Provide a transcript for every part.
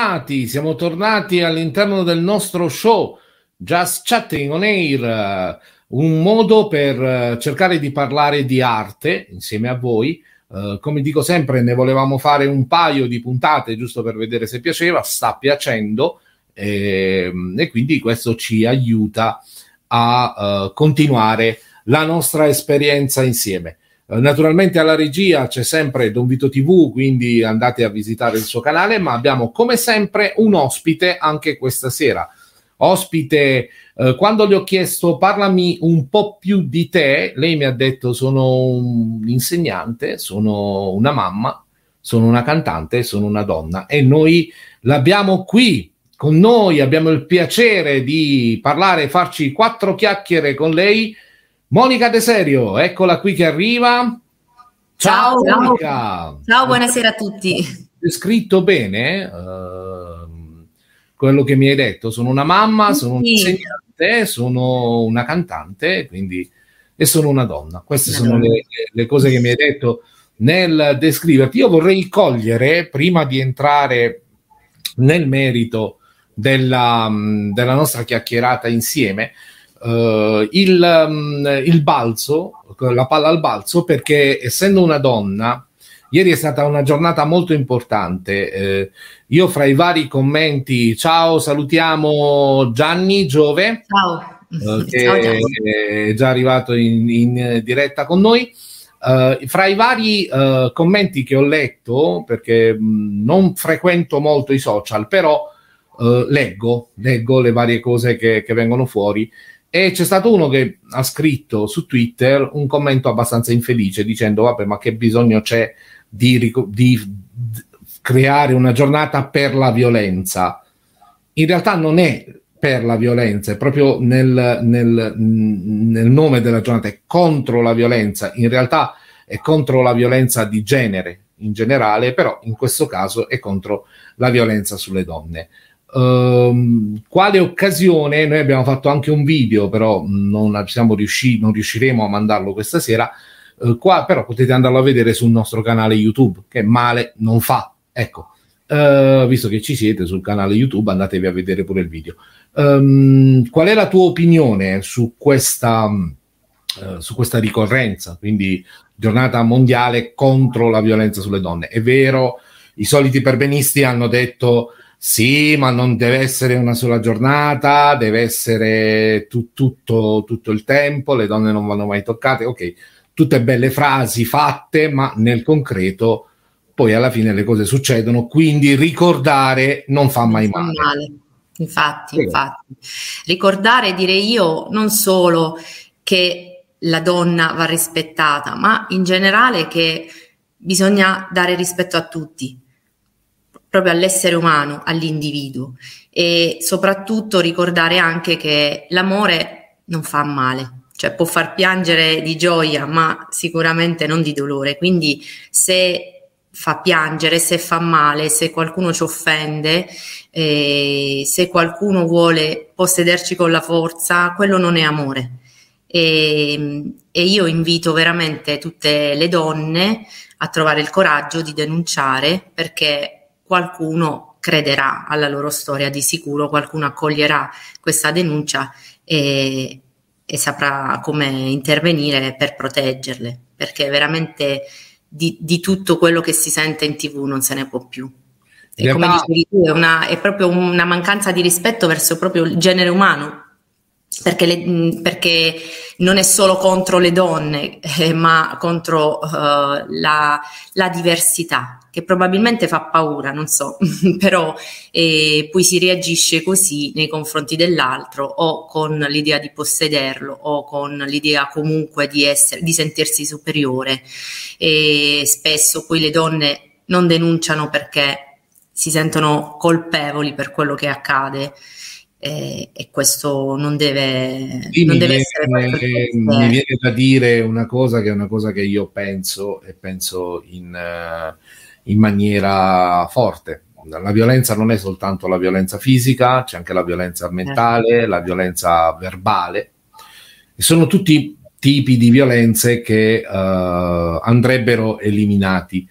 tornati, siamo tornati all'interno del nostro show Just Chatting on Air, un modo per eh, cercare di parlare di arte insieme a voi. Uh, come dico sempre, ne volevamo fare un paio di puntate giusto per vedere se piaceva, sta piacendo e, ehm, e quindi questo ci aiuta a uh, continuare la nostra esperienza insieme. Uh, naturalmente alla regia c'è sempre Don Vito TV, quindi andate a visitare il suo canale, ma abbiamo come sempre un ospite anche questa sera ospite, eh, quando le ho chiesto parlami un po' più di te, lei mi ha detto sono un insegnante, sono una mamma, sono una cantante, sono una donna e noi l'abbiamo qui con noi, abbiamo il piacere di parlare, farci quattro chiacchiere con lei. Monica De Serio, eccola qui che arriva. Ciao, ciao Monica. Ciao, buonasera a tutti. Scritto bene? Uh, quello che mi hai detto. Sono una mamma, sono un insegnante, sono una cantante, quindi, e sono una donna. Queste sono le, le, cose che mi hai detto nel descriverti. Io vorrei cogliere, prima di entrare nel merito della, della nostra chiacchierata insieme, uh, il, um, il balzo, la palla al balzo, perché essendo una donna, Ieri è stata una giornata molto importante. Eh, io fra i vari commenti, ciao, salutiamo Gianni Giove, ciao. Eh, che ciao, è già arrivato in, in diretta con noi. Uh, fra i vari uh, commenti che ho letto, perché mh, non frequento molto i social, però leggo, leggo le varie cose che, che vengono fuori. E c'è stato uno che ha scritto su Twitter un commento abbastanza infelice dicendo: Vabbè, ma che bisogno c'è di, di creare una giornata per la violenza. In realtà non è per la violenza, è proprio nel, nel, nel, nome della giornata, è contro la violenza, in realtà è contro la violenza di genere in generale, però in questo caso è contro la violenza sulle donne. Um, quale occasione? Noi abbiamo fatto anche un video, però non, riusciti, non riusciremo a mandarlo questa sera Uh, qua però potete andarlo a vedere sul nostro canale YouTube, che male non fa. Ecco, uh, visto che ci siete sul canale YouTube, andatevi a vedere pure il video. Um, qual è la tua opinione su questa, uh, su questa ricorrenza? Quindi giornata mondiale contro la violenza sulle donne. È vero, i soliti perbenisti hanno detto sì, ma non deve essere una sola giornata, deve essere tu, tutto, tutto il tempo, le donne non vanno mai toccate. Ok, tutte belle frasi fatte, ma nel concreto poi alla fine le cose succedono, quindi ricordare non fa mai male. male. Infatti, sì. infatti. Ricordare, direi io, non solo che la donna va rispettata, ma in generale che bisogna dare rispetto a tutti, proprio all'essere umano, all'individuo e soprattutto ricordare anche che l'amore non fa male cioè può far piangere di gioia, ma sicuramente non di dolore. Quindi se fa piangere, se fa male, se qualcuno ci offende, eh, se qualcuno vuole possederci con la forza, quello non è amore. E, e io invito veramente tutte le donne a trovare il coraggio di denunciare perché qualcuno crederà alla loro storia di sicuro, qualcuno accoglierà questa denuncia e, e saprà come intervenire per proteggerle, perché veramente di, di, tutto quello che si sente in tv non se ne può più. E come dicevi tu, è, una, è proprio una mancanza di rispetto verso proprio il genere umano, perché, le, perché, non è solo contro le donne, eh, ma contro uh, la, la, diversità, che probabilmente fa paura, non so, però eh, poi si reagisce così nei confronti dell'altro o con l'idea di possederlo o con l'idea comunque di, essere, di sentirsi superiore. E spesso poi le donne non denunciano perché si sentono colpevoli per quello che accade e, e questo non deve, sì, non deve essere viene, mi viene da dire una cosa che è una cosa che io penso e penso in, uh, in maniera forte la violenza non è soltanto la violenza fisica, c'è anche la violenza mentale, la violenza verbale. E sono tutti tipi di violenze che uh, andrebbero eliminati.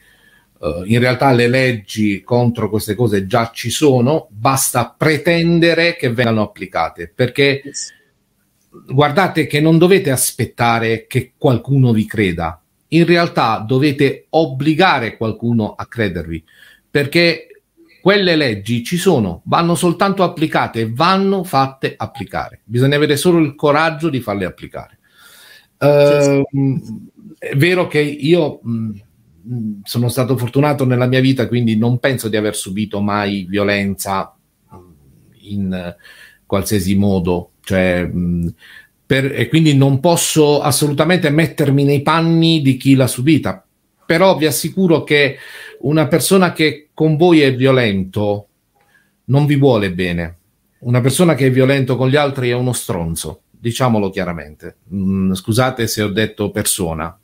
Uh, in realtà le leggi contro queste cose già ci sono, basta pretendere che vengano applicate, perché guardate che non dovete aspettare che qualcuno vi creda, in realtà dovete obbligare qualcuno a credervi, perché quelle leggi ci sono, vanno soltanto applicate, vanno fatte applicare, bisogna avere solo il coraggio di farle applicare. Uh, è vero che io... Mh, sono stato fortunato nella mia vita, quindi non penso di aver subito mai violenza in qualsiasi modo, cioè, per, e quindi non posso assolutamente mettermi nei panni di chi l'ha subita. Però vi assicuro che una persona che con voi è violento non vi vuole bene. Una persona che è violento con gli altri è uno stronzo, diciamolo chiaramente. Mm, scusate se ho detto persona,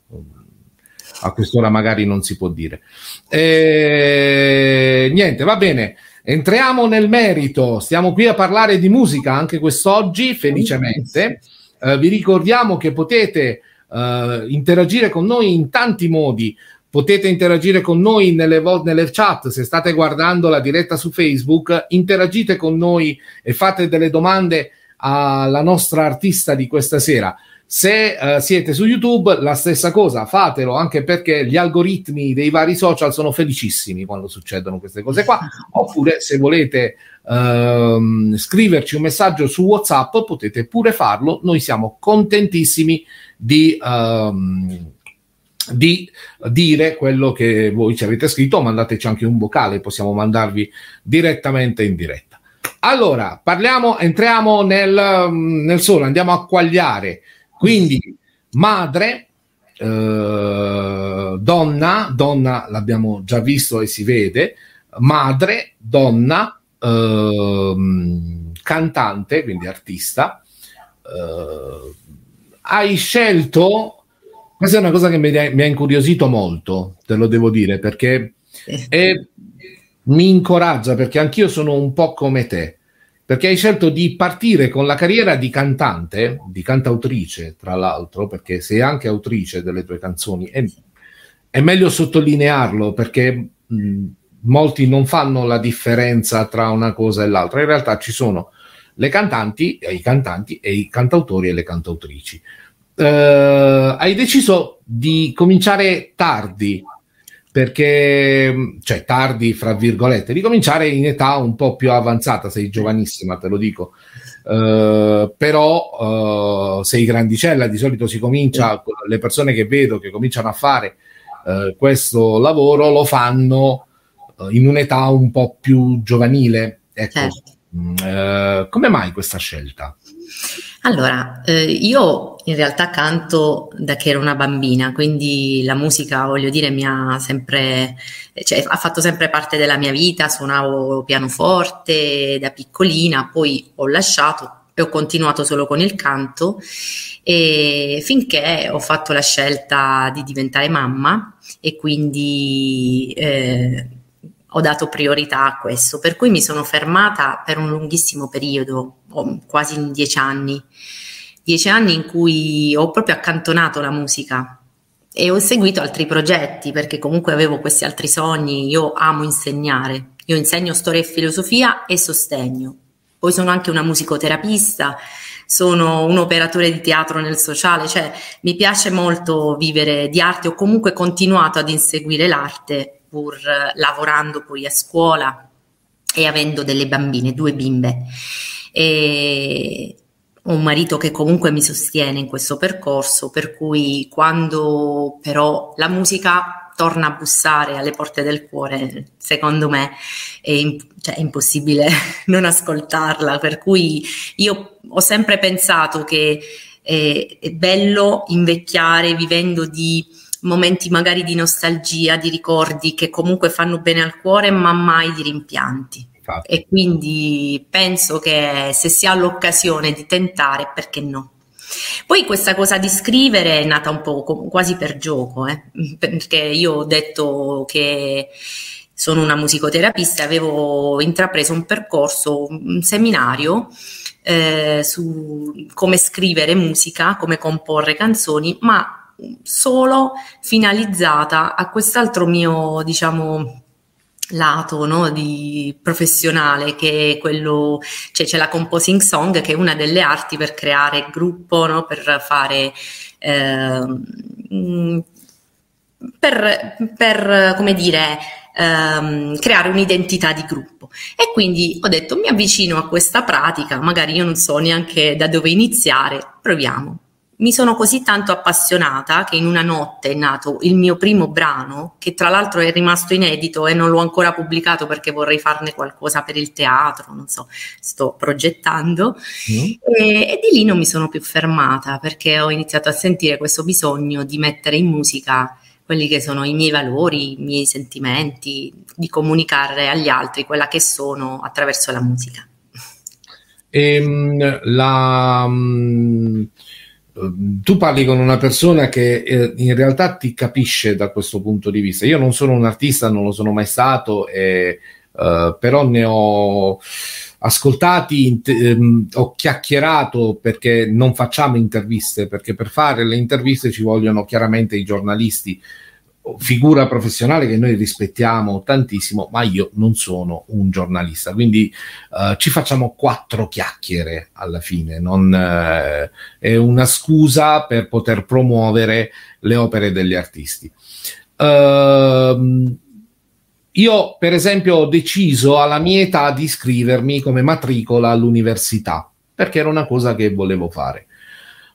a quest'ora magari non si può dire. E, niente, va bene. Entriamo nel merito, stiamo qui a parlare di musica anche quest'oggi, felicemente. Uh, vi ricordiamo che potete uh, interagire con noi in tanti modi. Potete interagire con noi nelle, vo- nelle chat, se state guardando la diretta su Facebook, interagite con noi e fate delle domande alla nostra artista di questa sera. Se uh, siete su YouTube, la stessa cosa, fatelo anche perché gli algoritmi dei vari social sono felicissimi quando succedono queste cose qua. Oppure, se volete uh, scriverci un messaggio su WhatsApp, potete pure farlo. Noi siamo contentissimi di. Uh, di dire quello che voi ci avete scritto, mandateci anche un vocale, possiamo mandarvi direttamente in diretta. Allora, parliamo, entriamo nel, nel solo, andiamo a quagliare quindi madre, eh, donna, donna l'abbiamo già visto e si vede, madre, donna, eh, cantante, quindi artista, eh, hai scelto, questa è una cosa che mi, mi, ha incuriosito molto, te lo devo dire, perché è, mi incoraggia, perché anch'io sono un po' come te perché hai scelto di partire con la carriera di cantante, di cantautrice, tra l'altro, perché sei anche autrice delle tue canzoni. È, è meglio sottolinearlo perché mh, molti non fanno la differenza tra una cosa e l'altra. In realtà ci sono le cantanti, i cantanti e i cantautori e le cantautrici. Uh, hai deciso di cominciare tardi perché, cioè tardi, fra virgolette, di cominciare in età un po' più avanzata, sei giovanissima, te lo dico. Uh, però uh, sei grandicella, di solito si comincia, le persone che vedo che cominciano a fare uh, questo lavoro lo fanno in un'età un po' più giovanile. Ecco, certo. Mm, come mai questa scelta? Allora, eh, io in realtà canto da che ero una bambina, quindi la musica, voglio dire, mi ha sempre, cioè, ha fatto sempre parte della mia vita, suonavo pianoforte da piccolina, poi ho lasciato e ho continuato solo con il canto e finché ho fatto la scelta di diventare mamma e quindi eh, ho dato priorità a questo, per cui mi sono fermata per un lunghissimo periodo, quasi dieci anni, dieci anni in cui ho proprio accantonato la musica e ho seguito altri progetti perché comunque avevo questi altri sogni, io amo insegnare, io insegno storia e filosofia e sostegno, poi sono anche una musicoterapista, sono un operatore di teatro nel sociale, cioè mi piace molto vivere di arte, ho comunque continuato ad inseguire l'arte pur lavorando poi a scuola e avendo delle bambine, due bimbe. E un marito che comunque mi sostiene in questo percorso, per cui quando però la musica torna a bussare alle porte del cuore, secondo me è, imp- cioè, è impossibile non ascoltarla, per cui io ho sempre pensato che è, è bello invecchiare vivendo di momenti magari di nostalgia, di ricordi che comunque fanno bene al cuore, ma mai di rimpianti. Infatti. E quindi penso che se si ha l'occasione di tentare, perché no? Poi questa cosa di scrivere è nata un po' quasi per gioco, eh? perché io ho detto che sono una musicoterapista avevo intrapreso un percorso, un seminario eh, su come scrivere musica, come comporre canzoni, ma solo finalizzata a quest'altro mio, diciamo, lato no, di professionale che è quello, cioè c'è la composing song che è una delle arti per creare gruppo, no, per fare eh, per, per, come dire, ehm, creare un'identità di gruppo. E quindi ho detto mi avvicino a questa pratica, magari io non so neanche da dove iniziare, proviamo mi sono così tanto appassionata che in una notte è nato il mio primo brano, che tra l'altro è rimasto inedito e non l'ho ancora pubblicato perché vorrei farne qualcosa per il teatro, non so, sto progettando. Mm. E, e, di lì non mi sono più fermata perché ho iniziato a sentire questo bisogno di mettere in musica quelli che sono i miei valori, i miei sentimenti, di comunicare agli altri quella che sono attraverso la musica. E, ehm, la, Ehm, tu parli con una persona che eh, in realtà ti capisce da questo punto di vista. Io non sono un artista, non lo sono mai stato, e, uh, però ne ho ascoltati, ehm, ho chiacchierato perché non facciamo interviste, perché per fare le interviste ci vogliono chiaramente i giornalisti figura professionale che noi rispettiamo tantissimo, ma io non sono un giornalista, quindi uh, ci facciamo quattro chiacchiere alla fine, non, uh, è una scusa per poter promuovere le opere degli artisti. Uh, io, per esempio, ho deciso alla mia età di iscrivermi come matricola all'università, perché era una cosa che volevo fare.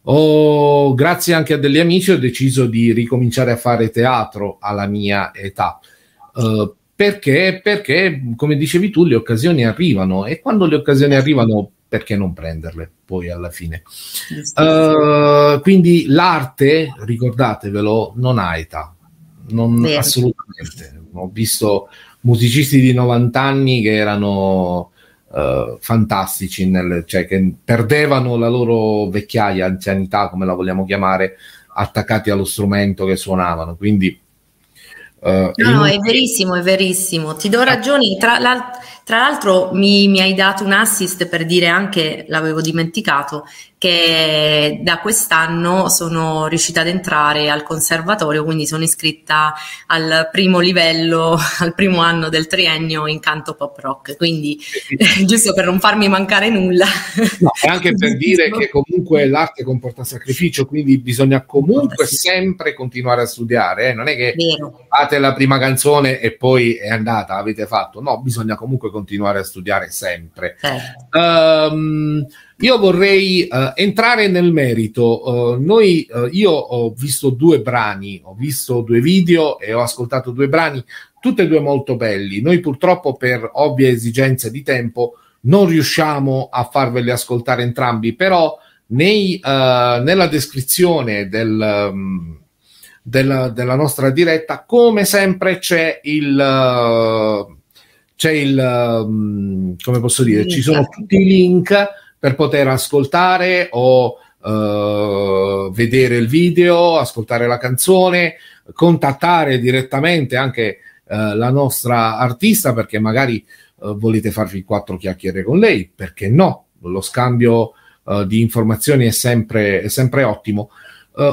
Ho, grazie anche a degli amici, ho deciso di ricominciare a fare teatro alla mia età. Uh, perché? Perché, come dicevi tu, le occasioni arrivano e quando le occasioni arrivano, perché non prenderle poi alla fine? Uh, quindi l'arte, ricordatevelo, non ha età, non, assolutamente. Ho visto musicisti di 90 anni che erano uh, fantastici, nel, cioè che perdevano la loro vecchiaia, anzianità, come la vogliamo chiamare, attaccati allo strumento che suonavano. Quindi Uh, no, no, è verissimo, è verissimo. Ti do ragione. Tra, tra l'altro mi, mi, hai dato un assist per dire anche, l'avevo dimenticato, che da quest'anno sono riuscita ad entrare al conservatorio, quindi sono iscritta al primo livello, al primo anno del triennio in canto pop rock, quindi giusto per non farmi mancare nulla. No, e anche per dire che comunque l'arte comporta sacrificio, quindi bisogna comunque sempre continuare a studiare, eh? non è che Vero. fate la prima canzone e poi è andata, avete fatto, no, bisogna comunque continuare a studiare sempre. Certo. Um, io vorrei uh, entrare nel merito. Uh, noi, uh, io ho visto due brani, ho visto due video e ho ascoltato due brani, tutte e due molto belli. Noi purtroppo per ovvie esigenze di tempo non riusciamo a farveli ascoltare entrambi, però nei, nella descrizione del, um, della, della, nostra diretta, come sempre c'è il... c'è il, um, come posso dire, ci sono tutti i link per poter ascoltare o uh, vedere il video, ascoltare la canzone, contattare direttamente anche uh, la nostra artista perché magari uh, volete farvi quattro chiacchiere con lei, perché no? Lo scambio di informazioni è sempre, è sempre ottimo.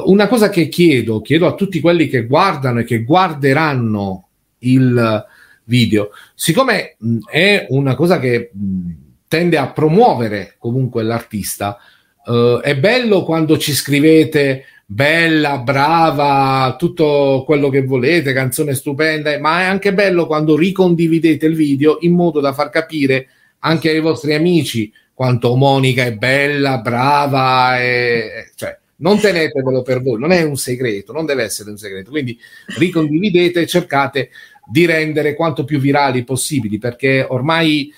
una cosa che chiedo, chiedo a tutti quelli che guardano e che guarderanno il video, siccome mh, è una cosa che mh, tende a promuovere comunque l'artista. Uh, è bello quando ci scrivete bella, brava, tutto quello che volete, canzone stupenda, ma è anche bello quando ricondividete il video in modo da far capire anche ai vostri amici quanto Monica è bella, brava, e, cioè non tenetevelo per voi, non è un segreto, non deve essere un segreto. Quindi ricondividete e cercate di rendere quanto più virali possibili, perché ormai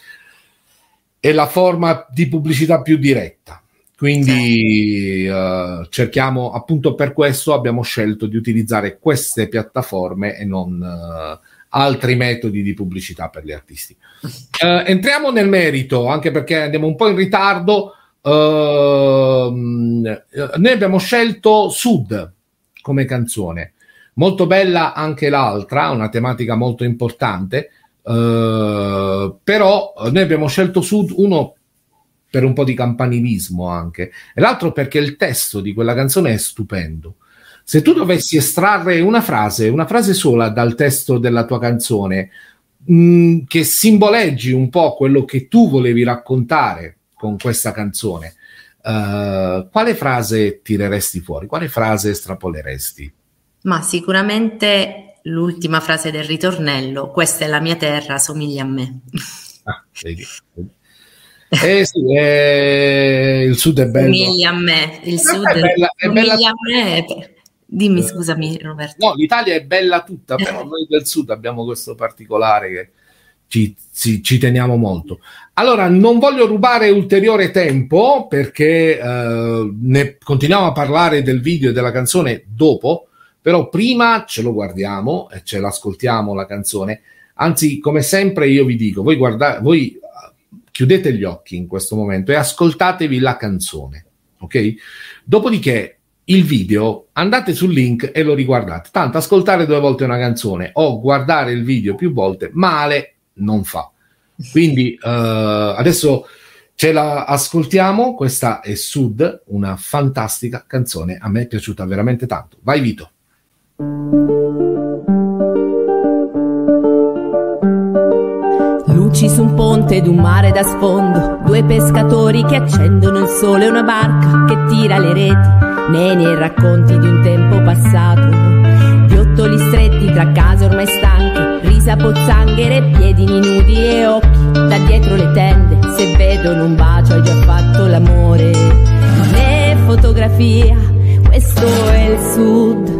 è la forma di pubblicità più diretta. Quindi uh, cerchiamo, appunto per questo abbiamo scelto di utilizzare queste piattaforme e non uh, altri metodi di pubblicità per gli artisti. Uh, entriamo nel merito, anche perché andiamo un po' in ritardo. Ehm, noi abbiamo scelto Sud come canzone. Molto bella anche l'altra, una tematica molto importante. Uh, però noi abbiamo scelto Sud uno per un po' di campanilismo anche, e l'altro perché il testo di quella canzone è stupendo. Se tu dovessi estrarre una frase, una frase sola dal testo della tua canzone, mh, mm, che simboleggi un po' quello che tu volevi raccontare con questa canzone, uh, quale frase tireresti fuori? Quale frase estrapoleresti? Ma sicuramente l'ultima frase del ritornello, questa è la mia terra, somiglia a me. Ah, vedi. Eh sì, eh, il sud è bello. Somiglia a me, il sud è bella, è bella a me. Dimmi, scusami Roberto. No, l'Italia è bella tutta, però noi del sud abbiamo questo particolare che ci, ci, ci teniamo molto. Allora, non voglio rubare ulteriore tempo perché eh, ne continuiamo a parlare del video e della canzone dopo, però prima ce lo guardiamo e ce l'ascoltiamo la canzone. Anzi, come sempre io vi dico, voi, guarda- voi chiudete gli occhi in questo momento e ascoltatevi la canzone, ok? Dopodiché il video, andate sul link e lo riguardate. Tanto ascoltare due volte una canzone o guardare il video più volte male non fa. Quindi uh, adesso ce la ascoltiamo. Questa è Sud, una fantastica canzone. A me è piaciuta veramente tanto. Vai Vito. Luci su un ponte ed un mare da sfondo, due pescatori che accendono il sole, una barca che tira le reti, neni e racconti di un tempo passato. Piottoli stretti tra case ormai stanche, risa pozzanghere, piedini nudi e occhi da dietro le tende. Se vedono un bacio hai già fatto l'amore. Le fotografia, questo è il sud.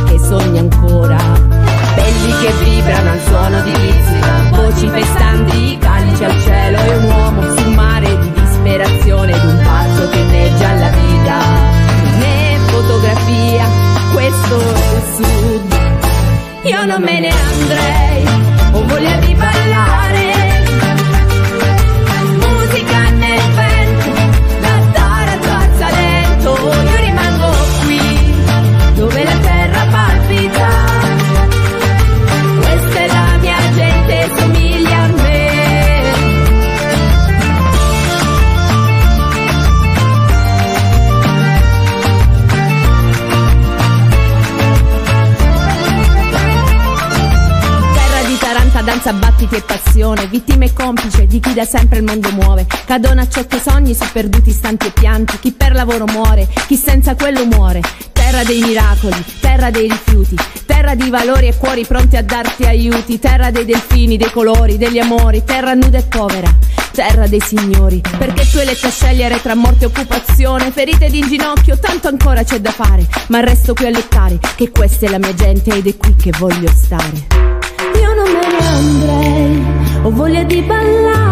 che sogna ancora. Belli che vibrano al suono di rizzica, voci festanti, calici al cielo e un uomo sul mare di disperazione ed un pazzo che inneggia alla vita. Né fotografia, questo è il sud. Io non me ne andrei, ho voglia di ballare danza, battiti e passione, vittima e complice di chi da sempre il mondo muove. Cadono a ciocche sogni su perduti istanti e pianti, chi per lavoro muore, chi senza quello muore. Terra dei miracoli, terra dei rifiuti, terra di valori e cuori pronti a darti aiuti, terra dei delfini, dei colori, degli amori, terra nuda e povera, terra dei signori, perché tu hai letto a scegliere tra morte e occupazione, ferite di ginocchio, tanto ancora c'è da fare, ma resto qui a lettare, che questa è la mia gente ed è qui che voglio stare non me ne andrei, ho voglia di ballare.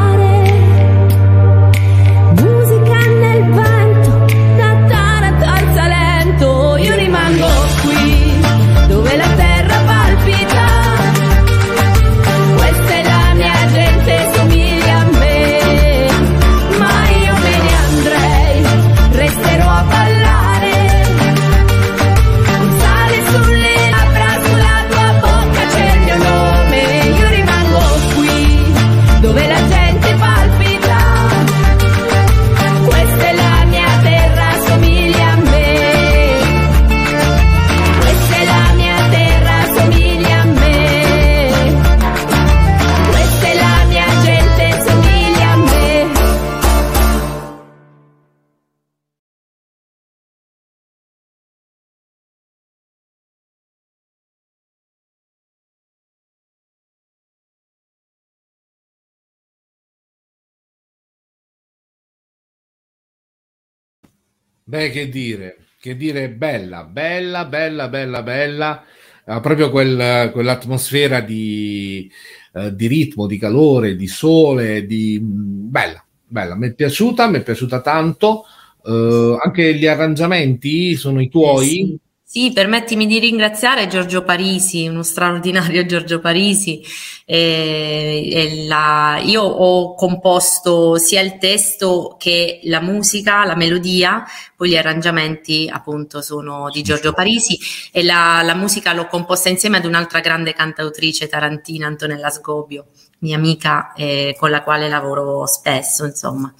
Beh, che dire, che dire, bella, bella, bella, bella, bella, uh, proprio quel, quell'atmosfera di, uh, di, ritmo, di calore, di sole, di... Mm, bella, bella, mi è piaciuta, mi è piaciuta tanto, uh, anche gli arrangiamenti sono i tuoi? Eh sì. Sì, permettimi di ringraziare Giorgio Parisi, uno straordinario Giorgio Parisi. Eh, la, io ho composto sia il testo che la musica, la melodia, poi gli arrangiamenti appunto sono di Giorgio Parisi e la, la musica l'ho composta insieme ad un'altra grande cantautrice tarantina, Antonella Sgobio, mia amica eh, con la quale lavoro spesso, insomma.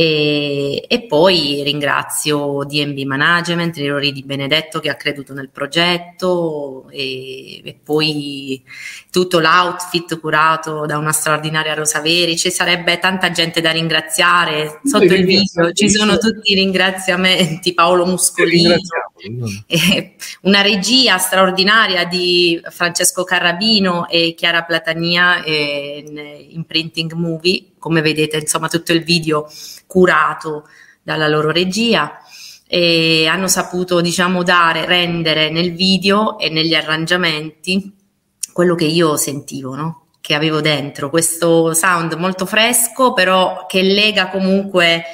E, e, poi ringrazio DMB Management, Lori di Benedetto che ha creduto nel progetto e, e, poi tutto l'outfit curato da una straordinaria Rosa Veri. Ci sarebbe tanta gente da ringraziare. Sotto il video ci sono tutti i ringraziamenti. Paolo Muscolini, una regia straordinaria di Francesco Carrabino e Chiara Platania in, in Printing Movie. Come vedete, insomma, tutto il video curato dalla loro regia e hanno saputo diciamo dare, rendere nel video e negli arrangiamenti quello che io sentivo, no? che avevo dentro, questo sound molto fresco però che lega comunque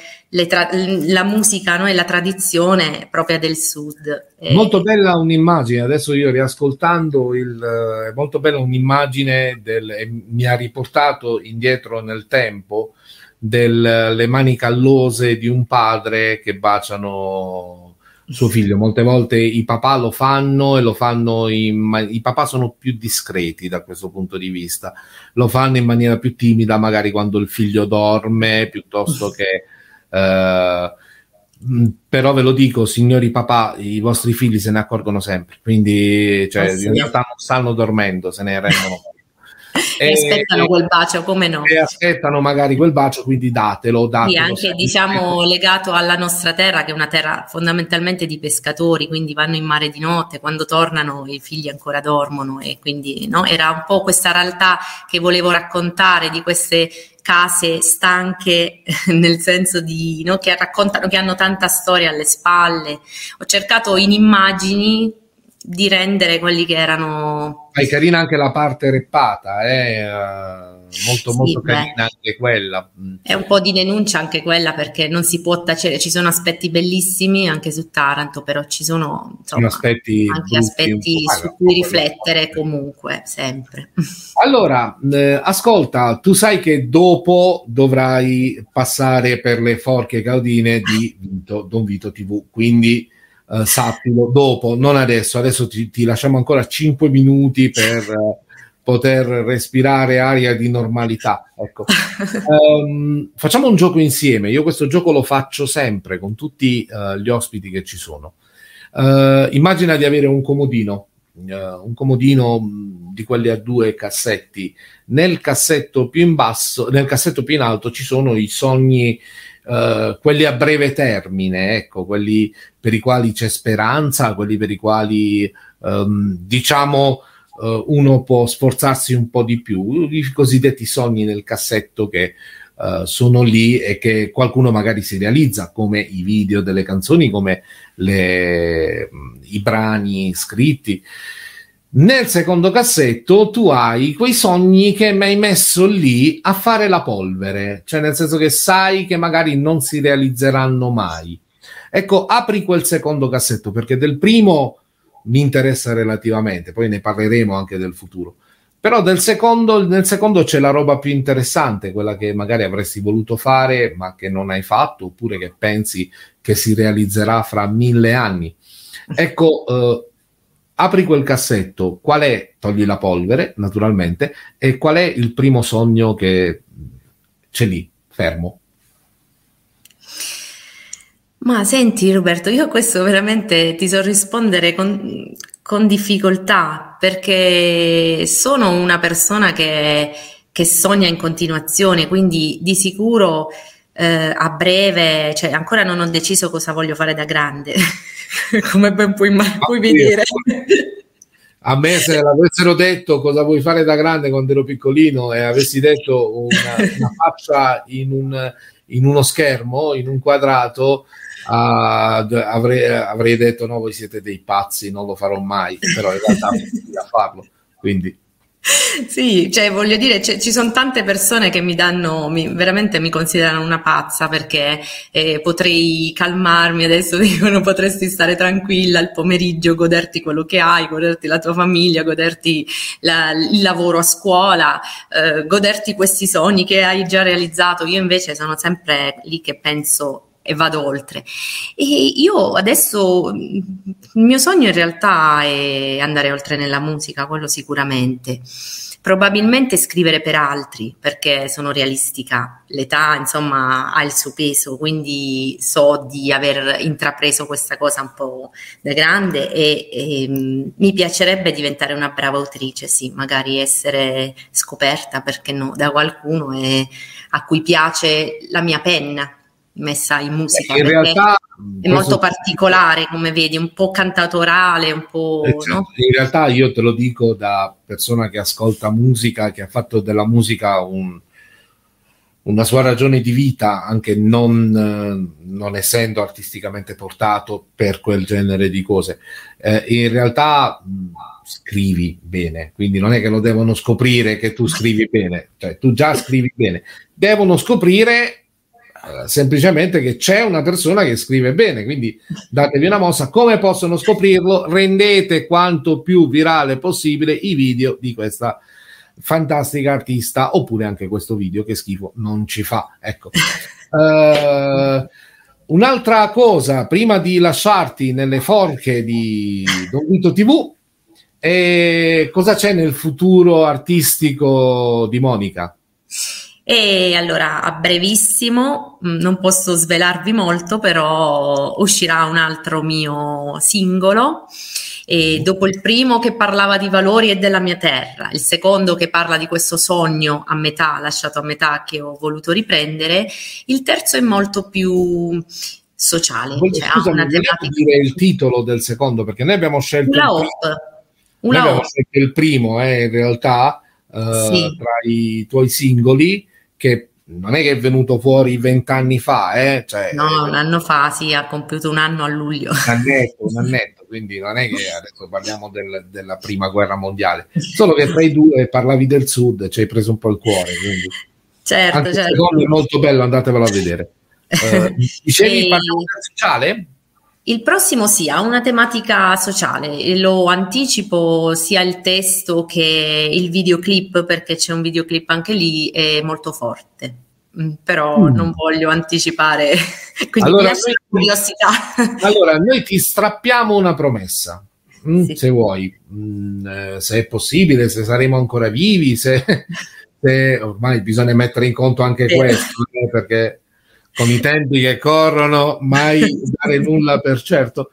tra- la musica no? e la tradizione propria del sud. Molto bella un'immagine, adesso io riascoltando, il, è molto bella un'immagine, del, mi ha riportato indietro nel tempo delle mani callose di un padre che baciano suo figlio. Molte volte i papà lo fanno e lo fanno in i papà sono più discreti da questo punto di vista. Lo fanno in maniera più timida, magari quando il figlio dorme, piuttosto che eh, però ve lo dico, signori papà, i vostri figli se ne accorgono sempre, quindi cioè, oh, sì. in realtà non stanno dormendo, se ne rendono conto. e, aspettano quel bacio, come no? E aspettano magari quel bacio, quindi datelo. datelo sì, anche diciamo legato alla nostra terra, che è una terra fondamentalmente di pescatori, quindi vanno in mare di notte, quando tornano i figli ancora dormono e quindi no, era un po' questa realtà che volevo raccontare di queste case stanche nel senso di no, che raccontano che hanno tanta storia alle spalle. Ho cercato in immagini di rendere quelli che erano. È carina anche la parte reppata, eh? molto, sì, molto carina anche quella. È un po' di denuncia anche quella perché non si può tacere, ci sono aspetti bellissimi anche su Taranto, però ci sono insomma, aspetti anche aspetti su cui riflettere comunque, sempre. Allora, eh, ascolta, tu sai che dopo dovrai passare per le forche caudine di Vito, Don Vito TV, quindi uh, sappilo dopo, non adesso, adesso ti, ti lasciamo ancora 5 minuti per uh, poter respirare aria di normalità. Ecco. um, facciamo un gioco insieme, io questo gioco lo faccio sempre con tutti uh, gli ospiti che ci sono. immagina di avere un comodino, un comodino mm, di quelli a due cassetti. Nel cassetto più in basso, nel cassetto più in alto ci sono i sogni Uh, quelli a breve termine, ecco, quelli per i quali c'è speranza, quelli per i quali um, diciamo uh, uno può sforzarsi un po' di più, i cosiddetti sogni nel cassetto che uh, sono lì e che qualcuno magari si realizza, come i video delle canzoni, come le, i brani scritti. Nel secondo cassetto tu hai quei sogni che mi hai messo lì a fare la polvere, cioè nel senso che sai che magari non si realizzeranno mai. Ecco, apri quel secondo cassetto perché del primo mi interessa relativamente, poi ne parleremo anche del futuro. Però del secondo, nel secondo c'è la roba più interessante, quella che magari avresti voluto fare ma che non hai fatto, oppure che pensi che si realizzerà fra mille anni. Ecco, eh, apri quel cassetto, qual è, togli la polvere naturalmente, e qual è il primo sogno che c'è lì, fermo? Ma senti Roberto, io a questo veramente ti so rispondere con, con difficoltà perché sono una persona che, che, sogna in continuazione, quindi di sicuro eh, a breve, cioè ancora non ho deciso cosa voglio fare da grande. come ben puoi, puoi vedere. A me se l'avessero detto cosa vuoi fare da grande quando ero piccolino e avessi detto una, una faccia in, un, in, uno schermo, in un quadrato, uh, avrei, avrei, detto no, voi siete dei pazzi, non lo farò mai, però in realtà a farlo. Quindi Sì, cioè voglio dire, ci sono tante persone che mi danno, mi, veramente mi considerano una pazza perché eh, potrei calmarmi adesso, dicono potresti stare tranquilla il pomeriggio, goderti quello che hai, goderti la tua famiglia, goderti la, il lavoro a scuola, eh, goderti questi sogni che hai già realizzato. Io invece sono sempre lì che penso e vado oltre. E io adesso il mio sogno in realtà è andare oltre nella musica, quello sicuramente. Probabilmente scrivere per altri, perché sono realistica, l'età insomma ha il suo peso, quindi so di aver intrapreso questa cosa un po' da grande e, e mi piacerebbe diventare una brava autrice, sì, magari essere scoperta, perché no, da qualcuno e, a cui piace la mia penna, messa in musica. In realtà è molto particolare, come vedi, un po' cantatorale, un po'. Eh, certo. no? In realtà io te lo dico da persona che ascolta musica, che ha fatto della musica un, una sua ragione di vita, anche non, non, essendo artisticamente portato per quel genere di cose. Eh, in realtà mh, scrivi bene, quindi non è che lo devono scoprire che tu scrivi bene, cioè tu già scrivi bene, devono scoprire eh, semplicemente che c'è una persona che scrive bene, quindi datevi una mossa. Come possono scoprirlo? Rendete quanto più virale possibile i video di questa fantastica artista, oppure anche questo video che schifo non ci fa. Ecco. Uh, un'altra cosa, prima di lasciarti nelle forche di Don Vito TV, è cosa c'è nel futuro artistico di Monica? E allora a brevissimo, mm, non posso svelarvi molto, però uscirà un altro mio singolo. E dopo il primo che parlava di valori e della mia terra, il secondo che parla di questo sogno a metà, lasciato a metà, che ho voluto riprendere, il terzo è molto più sociale. Voglio, cioè, scusa, una tematica... dire il titolo del secondo, perché noi abbiamo scelto, Una il, primo, noi abbiamo scelto il primo, eh, in realtà, eh, sì. tra i tuoi singoli che non è che è venuto fuori vent'anni fa, eh? cioè, no, un anno fa, sì, ha compiuto un anno a luglio. Un annetto, un annetto, quindi non è che adesso parliamo del, della prima guerra mondiale, solo che tra i due parlavi del sud, ci hai preso un po' il cuore. Quindi. Certo, Anche certo. è molto bello, andatevelo a vedere. Uh, dicevi, e... parliamo sociale? Il prossimo sì, ha una tematica sociale, lo anticipo sia il testo che il videoclip perché c'è un videoclip anche lì è molto forte, mm, però mm. non voglio anticipare, quindi allora, noi, curiosità. Allora, noi ti strappiamo una promessa, mm, sì. se vuoi, mm, eh, se è possibile, se saremo ancora vivi, se, se ormai bisogna mettere in conto anche sì. questo, eh, perché con i tempi che corrono, mai dare nulla per certo.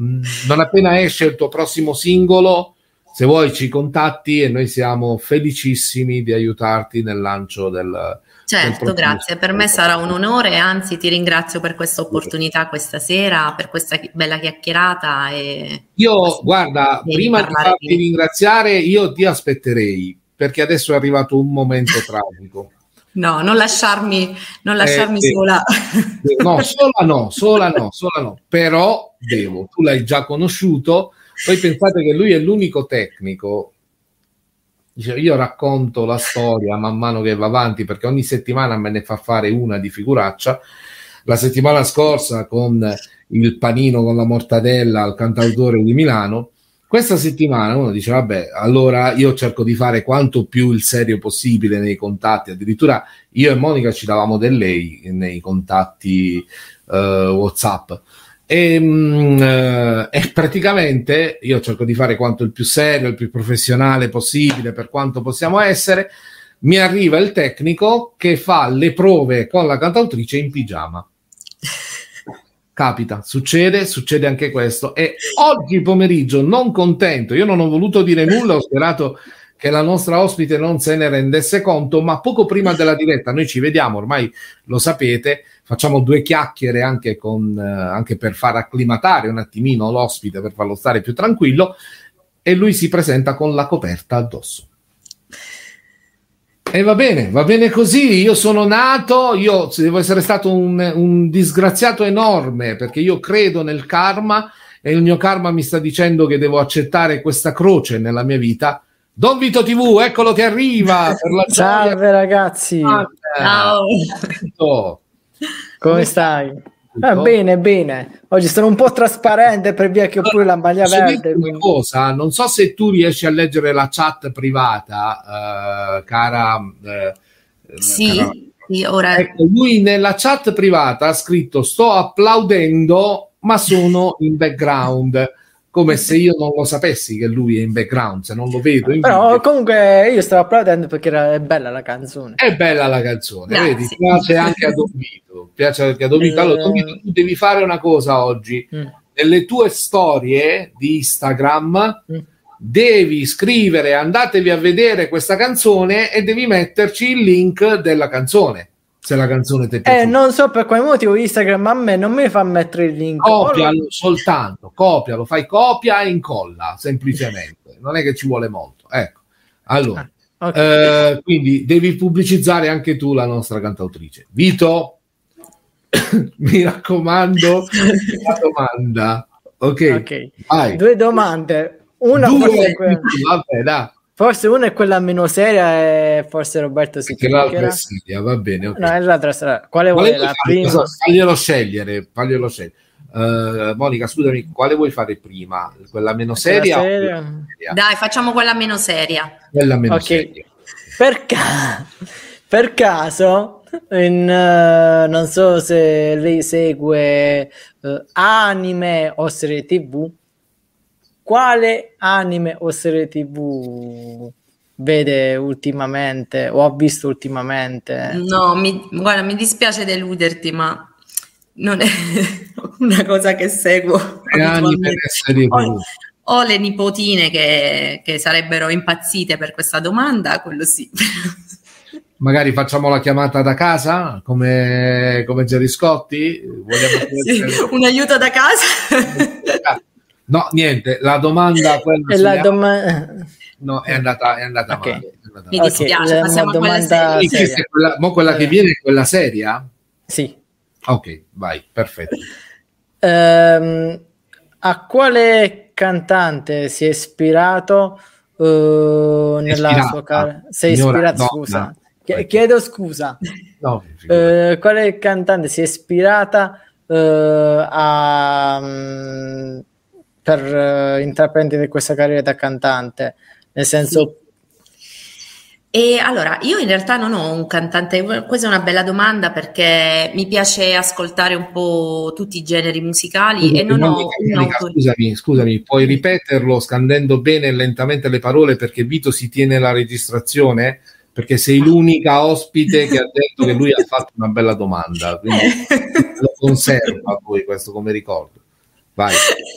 Mm, non appena esce il tuo prossimo singolo, se vuoi ci contatti e noi siamo felicissimi di aiutarti nel lancio del, Certo, grazie. Per me sarà un onore, anzi ti ringrazio per questa opportunità questa sera, per questa bella chiacchierata. E io, guarda, prima di farti di... ringraziare, io ti aspetterei, perché adesso è arrivato un momento tragico. No, non lasciarmi, non lasciarmi eh, sola. No, sola no, sola no, sola no. Però devo, tu l'hai già conosciuto, poi pensate che lui è l'unico tecnico. Dice, io racconto la storia man mano che va avanti perché ogni settimana me ne fa fare una di figuraccia. La settimana scorsa con il panino con la mortadella al cantautore di Milano questa settimana uno dice, vabbè, allora io cerco di fare quanto più il serio possibile nei contatti, addirittura io e Monica ci davamo del lei nei contatti uh, WhatsApp. E, mh, uh, e, praticamente io cerco di fare quanto il più serio, il più professionale possibile per quanto possiamo essere. Mi arriva il tecnico che fa le prove con la cantautrice in pigiama capita, succede, succede anche questo. E oggi pomeriggio, non contento, io non ho voluto dire nulla, ho sperato che la nostra ospite non se ne rendesse conto, ma poco prima della diretta, noi ci vediamo, ormai lo sapete, facciamo due chiacchiere anche, con, eh, anche per far acclimatare un attimino l'ospite, per farlo stare più tranquillo, e lui si presenta con la coperta addosso. E va bene, va bene così. Io sono nato, io devo essere stato un, un, disgraziato enorme perché io credo nel karma e il mio karma mi sta dicendo che devo accettare questa croce nella mia vita Don Vito TV, eccolo che arriva. Salve ragazzi. Ciao. Come stai? Ah, bene, bene. Oggi sono un po' trasparente per via che ho pure la maglia verde. Una cosa, non so se tu riesci a leggere la chat privata, uh, cara. Uh, sì, cara... sì, ora. Ecco, lui nella chat privata ha scritto: Sto applaudendo, ma sono in background come se io non lo sapessi che lui è in background, se non lo vedo. Però video. comunque io stavo applaudendo perché era, è bella la canzone. È bella la canzone, Grazie. vedi, piace anche a Domito, piace anche a Domito. Allora, Domito, tu devi fare una cosa oggi. Mm. Nelle tue storie di Instagram mm. devi scrivere, andatevi a vedere questa canzone e devi metterci il link della canzone se la canzone ti piace. Eh, non so per quale motivo Instagram a me non mi fa mettere il link. Copialo lo... soltanto, copialo, fai copia e incolla, semplicemente. non è che ci vuole molto. Ecco. Allora, ah, okay. eh, quindi devi pubblicizzare anche tu la nostra cantautrice. Vito, mi raccomando, la domanda. Ok, okay. Due domande. Una Due, vabbè, dai. Forse una è quella meno seria e forse Roberto si Perché l'altra è seria, va bene. Okay. No, è l'altra sarà. Quale, vuoi? La prima? Faglielo scegliere, faglielo scegliere. Uh, Monica, scusami, quale vuoi fare prima? Quella meno seria? seria? Dai, facciamo quella meno seria. Quella meno okay. seria. Per, ca- per caso, in, uh, non so se lei segue uh, anime o serie tv, quale anime o serie tv vede ultimamente o ha visto ultimamente? No, mi, guarda, mi dispiace deluderti, ma non è una cosa che seguo. Ho, ho, le nipotine che, che sarebbero impazzite per questa domanda, quello sì. Magari facciamo la chiamata da casa come, come Gerry Scotti? Sì, un aiuto da casa? No, niente, la domanda... La doma- no, è andata, è andata okay. male. È andata Mi dispiace, okay, passiamo a quella seria. Sì, quella, mo quella che viene è quella seria? Sì. Ok, vai, perfetto. Um, a quale cantante si è ispirato uh, nella ispirata. sua carriera? Sei ispirato, no, scusa. No, Chiedo scusa. No, uh, quale cantante si è ispirata uh, a... Per uh, intraprendere questa carriera da cantante? Nel senso... Sì. E allora, io in realtà non ho un cantante, questa è una bella domanda perché mi piace ascoltare un po' tutti i generi musicali Scusa, e non ho un autore... Scusami, scusami, puoi ripeterlo scandendo bene e lentamente le parole perché Vito si tiene la registrazione? Perché sei l'unica ospite che ha detto che lui ha fatto una bella domanda, quindi lo conservo a voi questo come ricordo. Vai.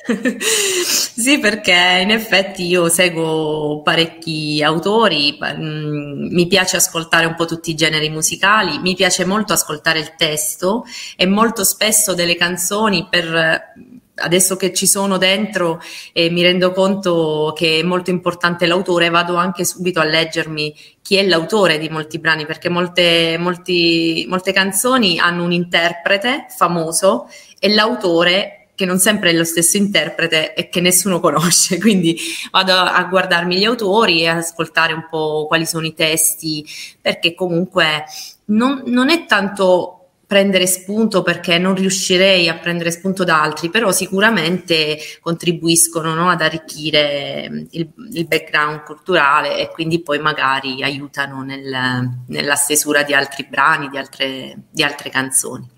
sì, perché in effetti io seguo parecchi autori, mm, mi piace ascoltare un po' tutti i generi musicali, mi piace molto ascoltare il testo e molto spesso delle canzoni per adesso che ci sono dentro e mi rendo conto che è molto importante l'autore, vado anche subito a leggermi chi è l'autore di molti brani, perché molte, molti, molte canzoni hanno un interprete famoso e l'autore che non sempre è lo stesso interprete e che nessuno conosce, quindi vado a guardarmi gli autori e ascoltare un po' quali sono i testi, perché comunque non, non è tanto prendere spunto perché non riuscirei a prendere spunto da altri, però sicuramente contribuiscono no, ad arricchire il, il, background culturale e quindi poi magari aiutano nel, nella stesura di altri brani, di altre, di altre canzoni.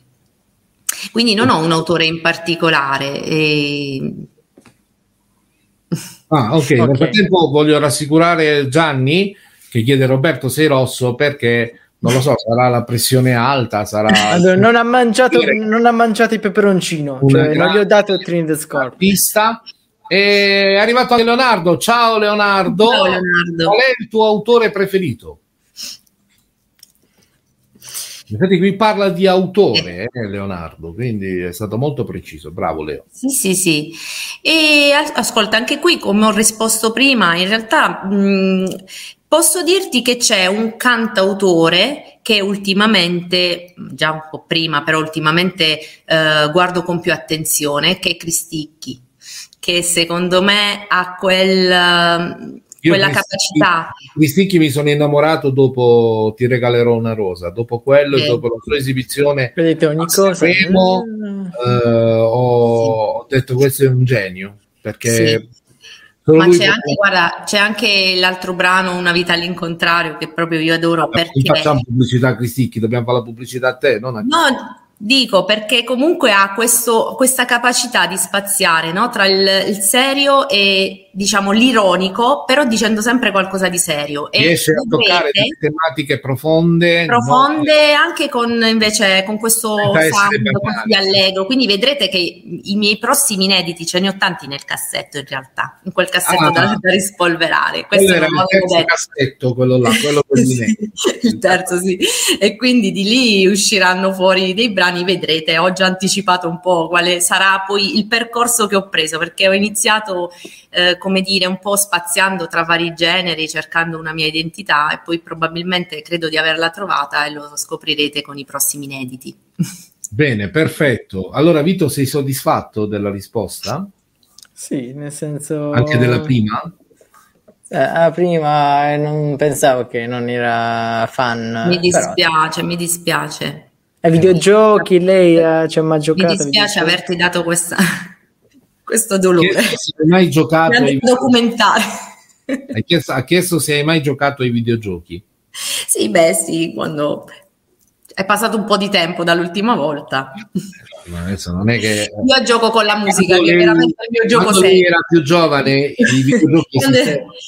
Quindi non ho un autore in particolare. E... Ah, ok. okay. Nel frattempo voglio rassicurare Gianni che chiede Roberto sei rosso perché non lo so, sarà la pressione alta, sarà... Allora, non, ha mangiato, non ha mangiato il peperoncino, cioè non gli ho dato il Trinity Scorp. Pista. E è arrivato anche Leonardo. Ciao Leonardo. Ciao Leonardo. Qual è il tuo autore preferito? Infatti qui parla di autore, eh, Leonardo, quindi è stato molto preciso, bravo Leo. Sì, sì, sì. E ascolta, anche qui, come ho risposto prima, in realtà mh, posso dirti che c'è un cantautore che ultimamente, già un po' prima, però ultimamente eh, guardo con più attenzione, che è Cristicchi, che secondo me ha quel io quella capacità. Di Sticchi mi sono innamorato dopo Ti regalerò una rosa, dopo quello e dopo la sua esibizione Vedete ogni cosa. Sanremo, mm. eh, ho, sì. ho, detto questo è un genio perché sì. Ma c'è anche, guarda, c'è anche, l'altro brano, Una vita all'incontrario, che proprio io adoro. Vabbè, perché... Facciamo pubblicità a Cristicchi, dobbiamo fare la pubblicità a te, non a No, Dico perché comunque ha questo, questa capacità di spaziare no? tra il, il, serio e diciamo l'ironico, però dicendo sempre qualcosa di serio. E Riesce a toccare tematiche profonde. Profonde no? anche con invece con questo sound così allegro. Quindi vedrete che i miei prossimi inediti ce ne ho tanti nel cassetto in realtà, in quel cassetto ah, da, da, rispolverare. Questo era il terzo detto. cassetto, quello là, quello sì, il terzo sì. E quindi di lì usciranno fuori dei brani vedrete, ho già anticipato un po' quale sarà poi il percorso che ho preso, perché ho iniziato, eh, come dire, un po' spaziando tra vari generi, cercando una mia identità e poi probabilmente credo di averla trovata e lo scoprirete con i prossimi inediti. Bene, perfetto. Allora Vito, sei soddisfatto della risposta? Sì, nel senso... Anche della prima? Eh, prima non pensavo che non era fan. Mi dispiace, però... mi dispiace. Ai videogiochi lei uh, ci ha mai giocato? Mi dispiace averti dato questa, questo dolore. Se hai mai giocato ai documentare. Hai chiesto, ha chiesto se hai mai giocato ai videogiochi. Sì, beh, sì, quando è passato un po' di tempo dall'ultima volta. Ma adesso non è che... Io gioco con la musica, che è veramente il mio gioco quando era più giovane, i videogiochi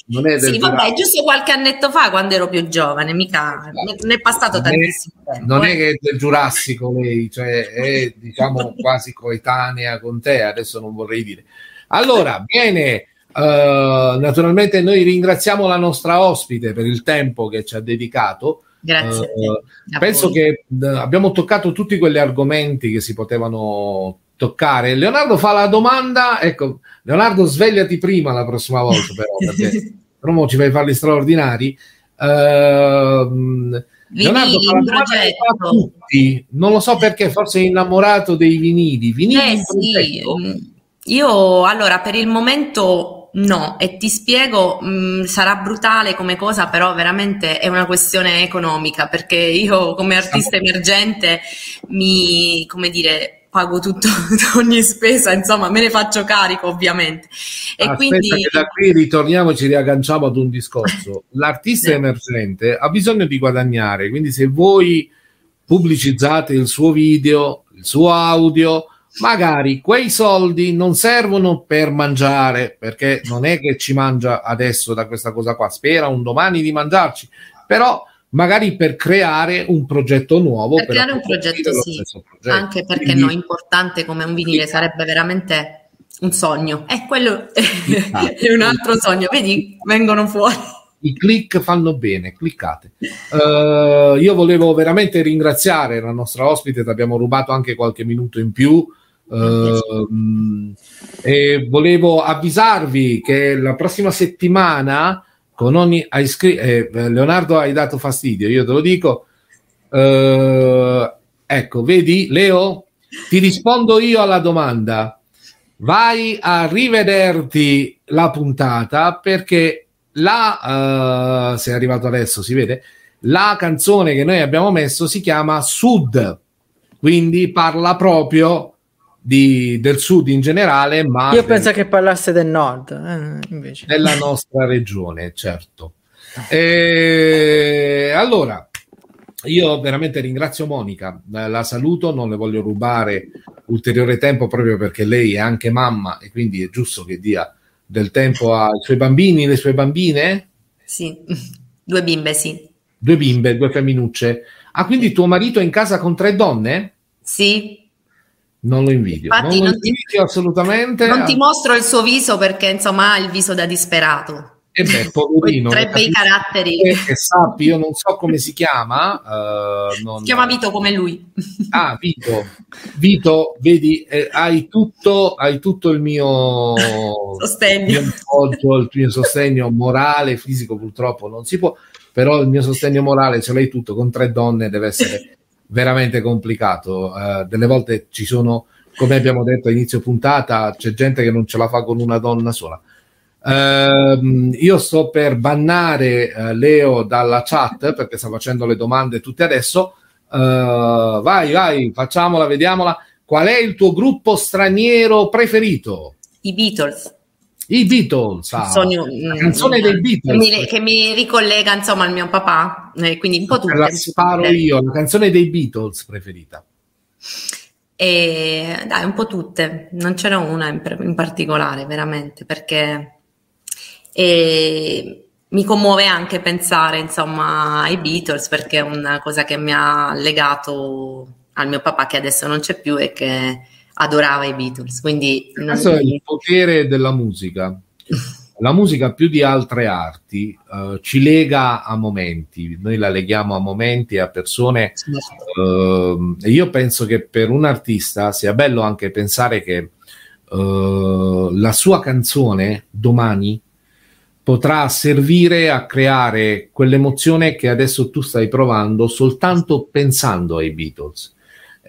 non è del Sì, vabbè, giusto qualche annetto fa, quando ero più giovane, mica... Non è passato non tantissimo è, tempo. Non è eh. che è del Giurassico lei, cioè è, diciamo, quasi coetanea con te, adesso non vorrei dire. Allora, bene... Uh, naturalmente noi ringraziamo la nostra ospite per il tempo che ci ha dedicato Grazie. Uh, penso che uh, abbiamo toccato tutti quegli argomenti che si potevano toccare. Leonardo fa la domanda, ecco, Leonardo svegliati prima la prossima volta però, perché però ci fai farli straordinari. Uh, Leonardo fa la domanda tutti, non lo so perché, forse è innamorato dei vinili. vinili eh, sì. Io allora per il momento No, e ti spiego, mh, mm, sarà brutale come cosa, però veramente è una questione economica, perché io come artista emergente mi, come dire, pago tutto, ogni spesa, insomma, me ne faccio carico ovviamente. E Aspetta quindi... che da qui ritorniamo ci riagganciamo ad un discorso. L'artista emergente ha bisogno di guadagnare, quindi se voi pubblicizzate il suo video, il suo audio, magari quei soldi non servono per mangiare, perché non è che ci mangia adesso da questa cosa qua, spera un domani di mangiarci, però magari per creare un progetto nuovo. Per, per creare un progetto, sì, progetto. anche perché Quindi, no, importante come un vinile sarebbe veramente un sogno, e quello è un altro sogno, vedi, vengono fuori. I click fanno bene, cliccate. Uh, io volevo veramente ringraziare la nostra ospite, ti abbiamo rubato anche qualche minuto in più. Uh, e volevo avvisarvi che la prossima settimana con ogni hai eh, Leonardo hai dato fastidio io te lo dico. Uh, ecco vedi Leo ti rispondo io alla domanda. Vai a rivederti la puntata perché la uh, se è arrivato adesso si vede? La canzone che noi abbiamo messo si chiama Sud quindi parla proprio di, del sud in generale, ma... Io penso che parlasse del nord, eh, invece. Della nostra regione, certo. E, allora, io veramente ringrazio Monica, la saluto, non le voglio rubare ulteriore tempo proprio perché lei è anche mamma e quindi è giusto che dia del tempo ai suoi bambini, le sue bambine? Sì, due bimbe, sì. Due bimbe, due femminucce. Ah, quindi tuo marito è in casa con tre donne? Sì, non lo invidio, Infatti, non, non invidio ti, assolutamente. Non ti mostro il suo viso perché insomma ha il viso da disperato. E beh, poverino. Tre bei caratteri. Che sappi, io non so come si chiama. Uh, non... Si chiama Vito come lui. Ah, Vito. Vito, vedi, eh, hai, tutto, hai tutto il mio sostegno. Il mio, il mio sostegno morale, fisico purtroppo non si può, però il mio sostegno morale ce l'hai tutto, con tre donne deve essere veramente complicato. Uh, delle volte ci sono, come abbiamo detto a inizio puntata, c'è gente che non ce la fa con una donna sola. Uh, io sto per bannare uh, Leo dalla chat perché sta facendo le domande tutte adesso. Uh, vai, vai, facciamola, vediamola. Qual è il tuo gruppo straniero preferito? I Beatles. I Beatles, ah, Sogno, la canzone mm, dei Beatles. Che mi, che mi, ricollega insomma al mio papà, eh, quindi un po' tutte. La sparo io, la canzone dei Beatles preferita. E, dai, un po' tutte, non ce n'è una in, in particolare, veramente, perché e mi commuove anche pensare insomma ai Beatles perché è una cosa che mi ha legato al mio papà che adesso non c'è più e che adorava i Beatles. Quindi questo è il potere della musica. La musica più di altre arti uh, ci lega a momenti, noi la leghiamo a momenti e a persone. Uh, e io penso che per un artista sia bello anche pensare che uh, la sua canzone domani potrà servire a creare quell'emozione che adesso tu stai provando soltanto pensando ai Beatles.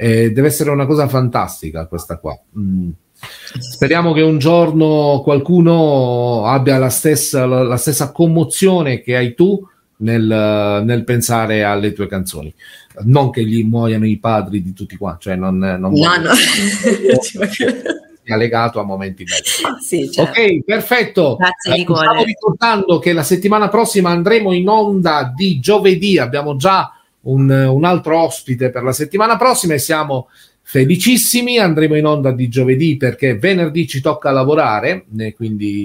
Eh, deve essere una cosa fantastica questa qua. Mm. Speriamo che un giorno qualcuno abbia la stessa, la, la stessa commozione che hai tu nel, nel, pensare alle tue canzoni. Non che gli muoiano i padri di tutti qua, cioè non, non no, no. sia legato a momenti belli. Sì, certo. Ok, perfetto. Grazie cuore. Stavo ricordando che la settimana prossima andremo in onda di giovedì, abbiamo già un, un altro ospite per la settimana prossima e siamo felicissimi. Andremo in onda di giovedì perché venerdì ci tocca lavorare, quindi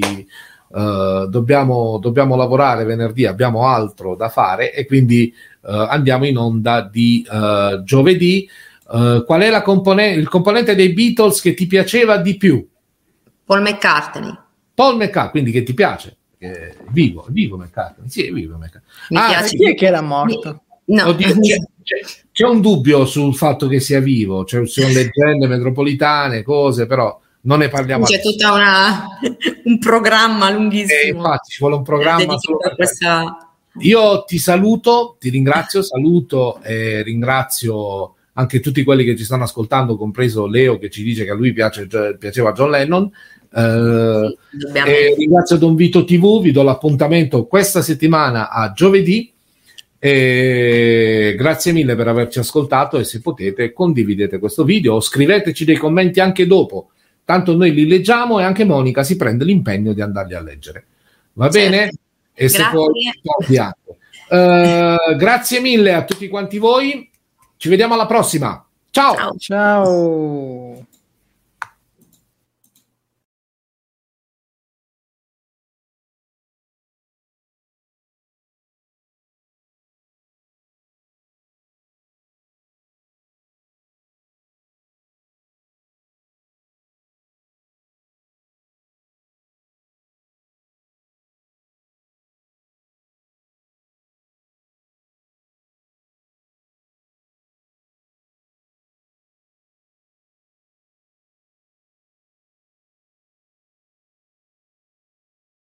uh, dobbiamo, dobbiamo, lavorare venerdì, abbiamo altro da fare e quindi uh, andiamo in onda di uh, giovedì. Uh, qual è compone- il componente dei Beatles che ti piaceva di più? Paul McCartney. Paul McCartney, quindi che ti piace? Vivo, vivo McCartney. Sì, è vivo McCartney. Mi ah, piace. Chi è che era morto? No. Oddio, c'è, c'è, un dubbio sul fatto che sia vivo, cioè, ci sono leggende metropolitane, cose, però non ne parliamo C'è tutto un programma lunghissimo. Eh, infatti, ci vuole un programma questa... Io ti saluto, ti ringrazio, saluto e ringrazio anche tutti quelli che ci stanno ascoltando, compreso Leo che ci dice che a lui piace, piaceva John Lennon. Eh, sì, ringrazio Don Vito TV, vi do l'appuntamento questa settimana a giovedì. E grazie mille per averci ascoltato e se potete condividete questo video o scriveteci dei commenti anche dopo. Tanto noi li leggiamo e anche Monica si prende l'impegno di andarli a leggere. Va certo. bene? E grazie. se poi uh, grazie mille a tutti quanti voi ci vediamo alla prossima. Ciao. Ciao. Ciao.